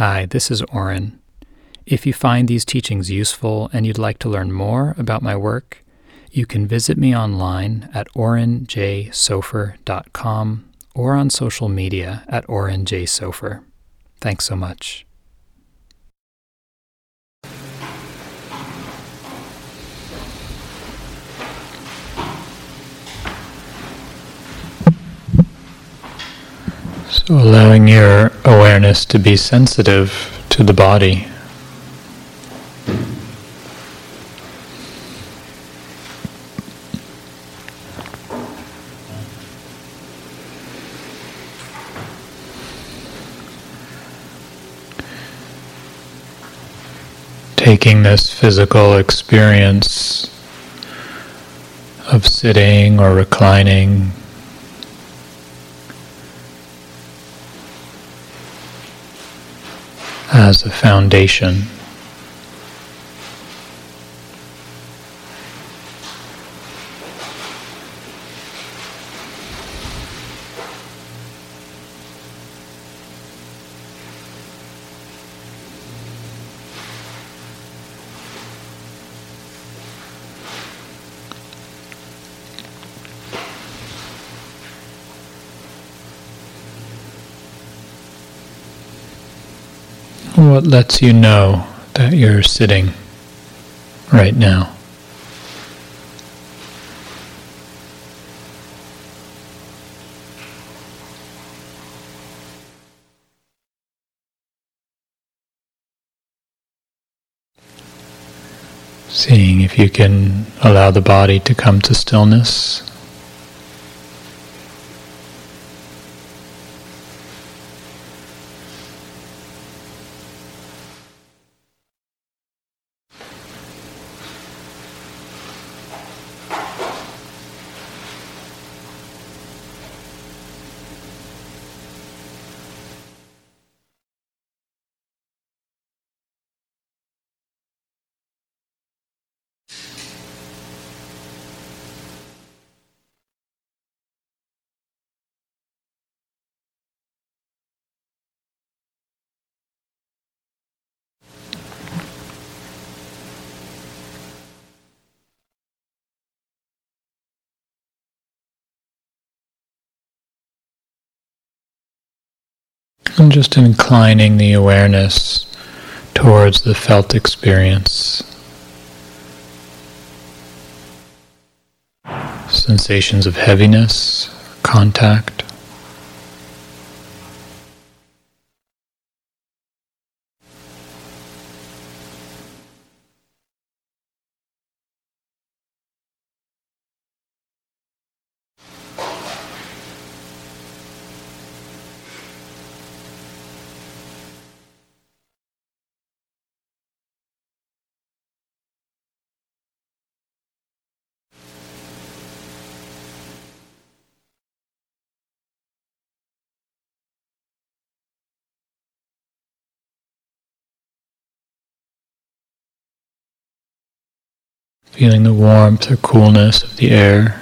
Hi, this is Oren. If you find these teachings useful and you'd like to learn more about my work, you can visit me online at orenjsofer.com or on social media at orenjsofer. Thanks so much. So, allowing your awareness to be sensitive to the body. Taking this physical experience of sitting or reclining as a foundation. What lets you know that you're sitting right now? Seeing if you can allow the body to come to stillness. And just inclining the awareness towards the felt experience. Sensations of heaviness, contact. Feeling the warmth or coolness of the air.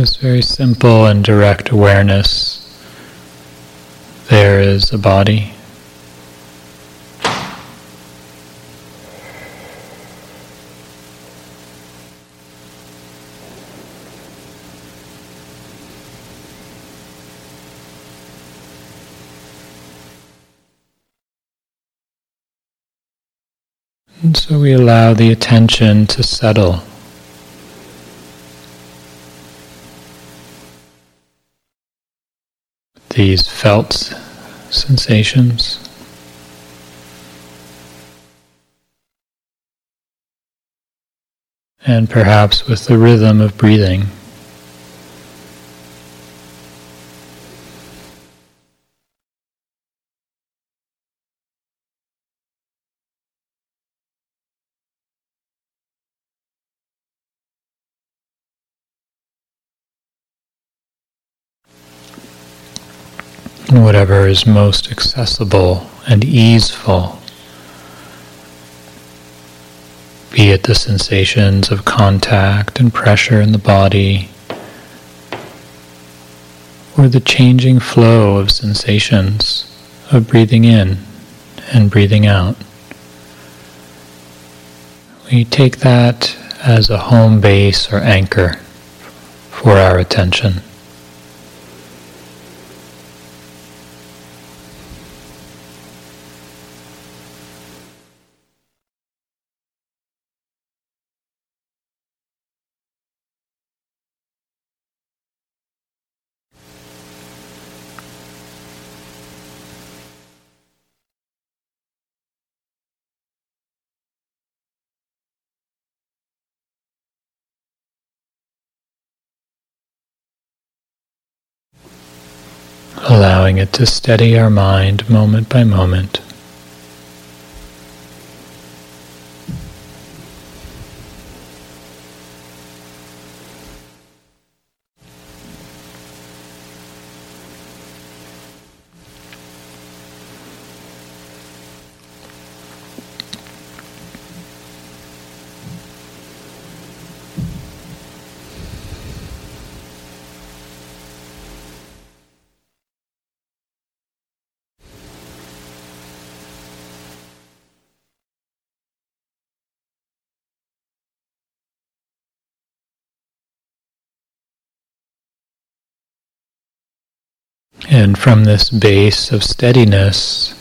This very simple and direct awareness. There is a body. And so we allow the attention to settle. These felt sensations. And perhaps with the rhythm of breathing. Whatever is most accessible and easeful. Be it the sensations of contact and pressure in the body, or the changing flow of sensations of breathing in and breathing out. We take that as a home base or anchor for our attention. Allowing it to steady our mind moment by moment. And from this base of steadiness,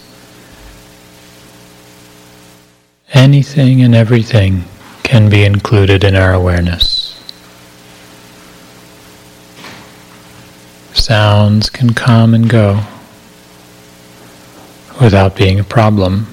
anything and everything can be included in our awareness. Sounds can come and go without being a problem.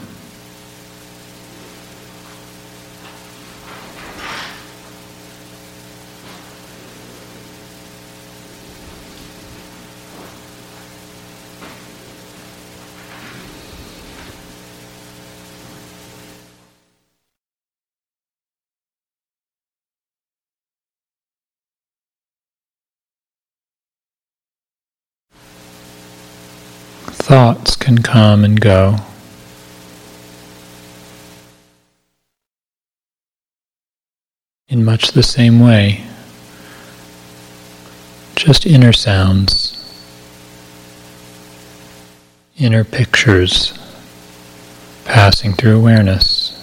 Thoughts can come and go. In much the same way, just inner sounds, inner pictures passing through awareness.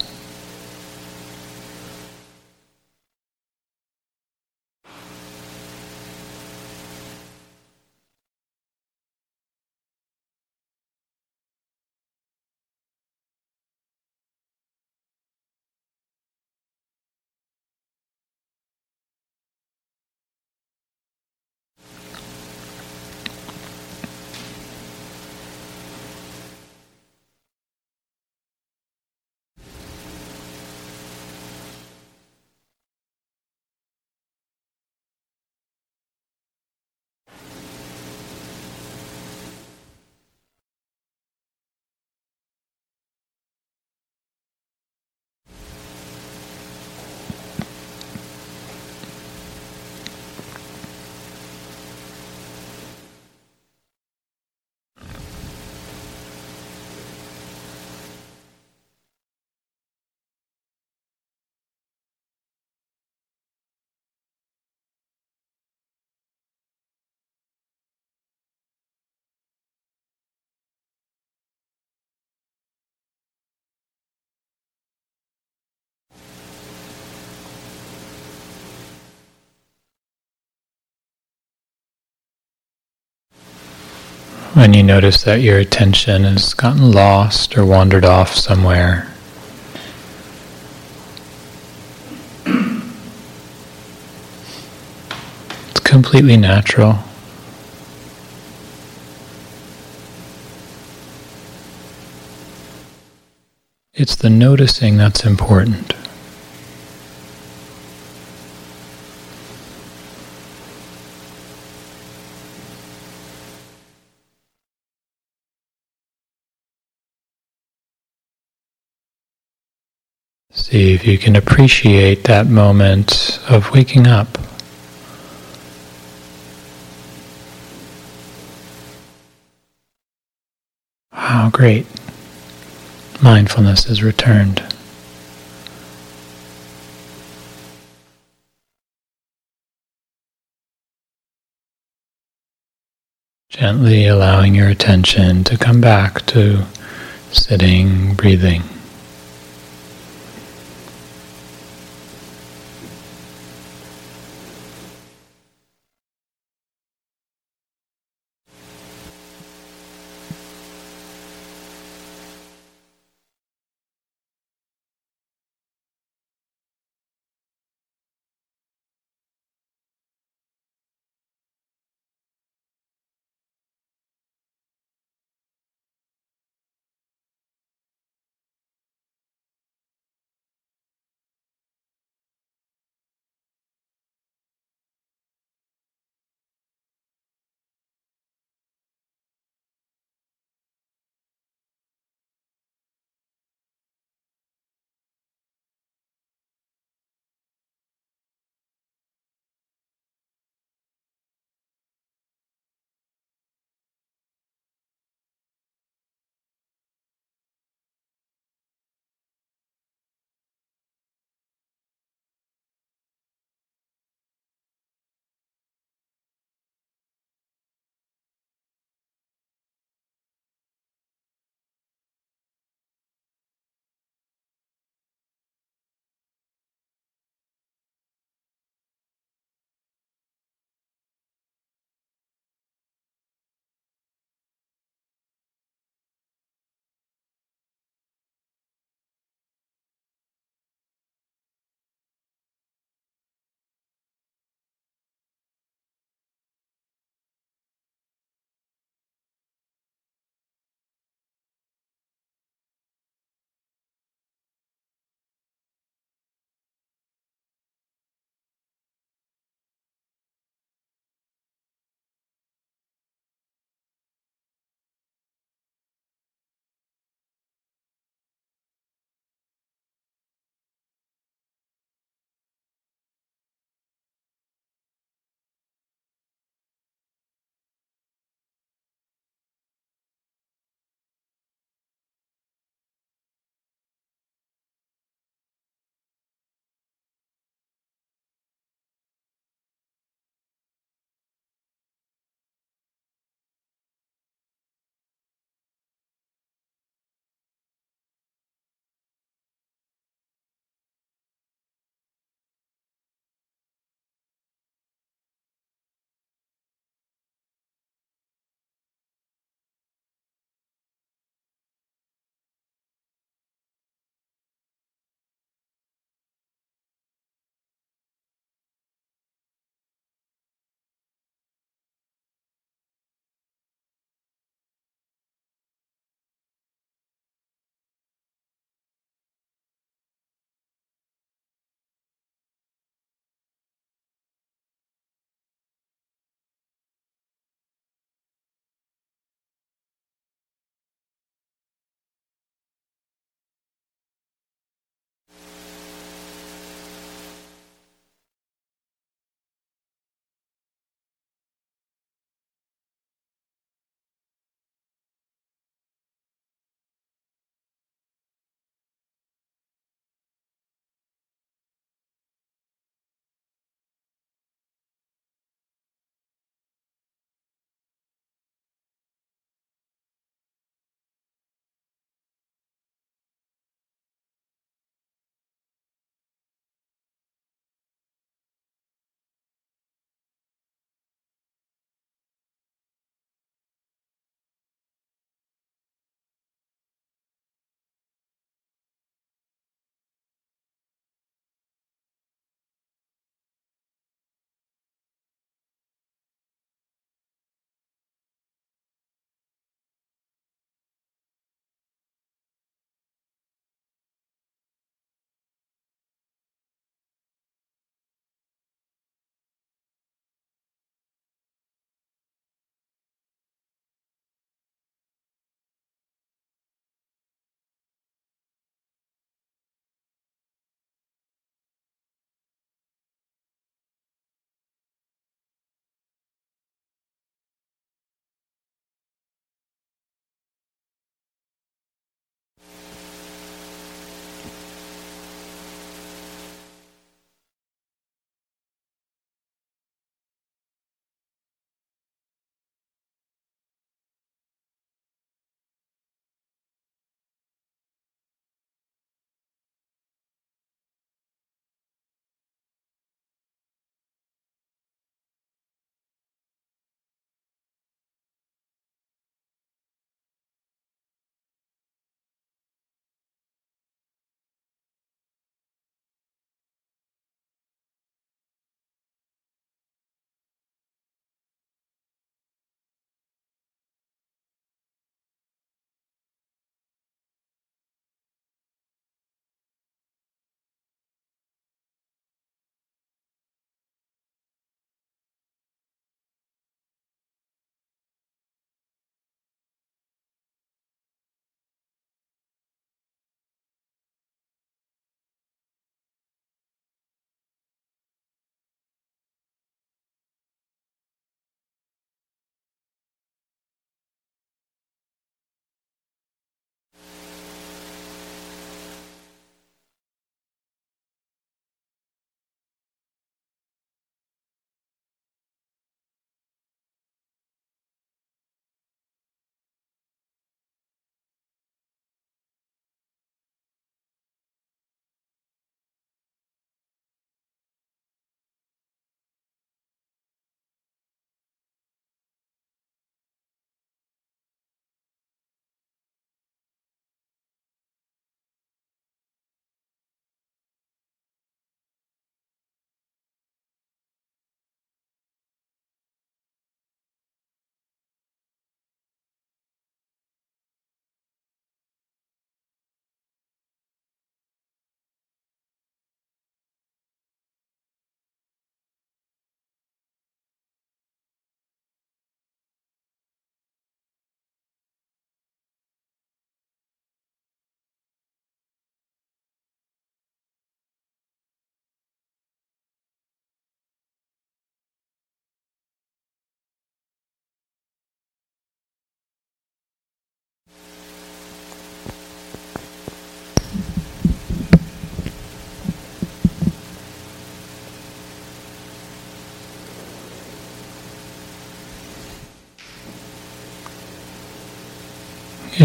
When you notice that your attention has gotten lost or wandered off somewhere. It's completely natural. It's the noticing that's important. See if you can appreciate that moment of waking up. Wow, great. Mindfulness is returned. Gently allowing your attention to come back to sitting, breathing.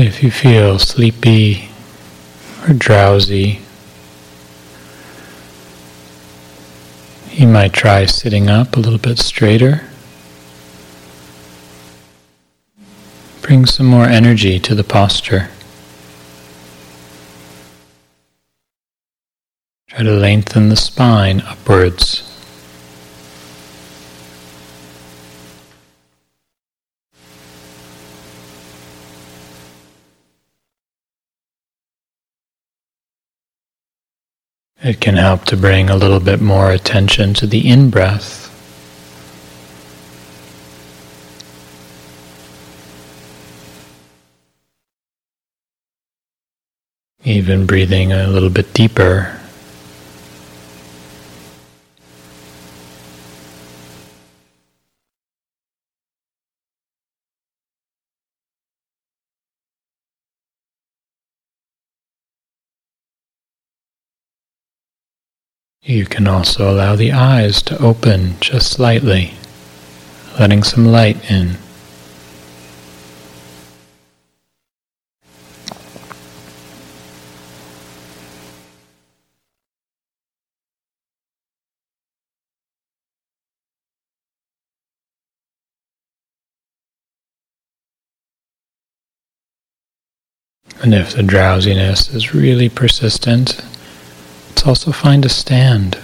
If you feel sleepy or drowsy, you might try sitting up a little bit straighter. Bring some more energy to the posture. Try to lengthen the spine upwards. It can help to bring a little bit more attention to the in breath. Even breathing a little bit deeper. You can also allow the eyes to open just slightly, letting some light in. And if the drowsiness is really persistent, let's also find a stand.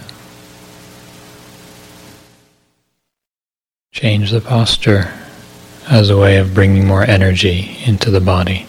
Change the posture as a way of bringing more energy into the body.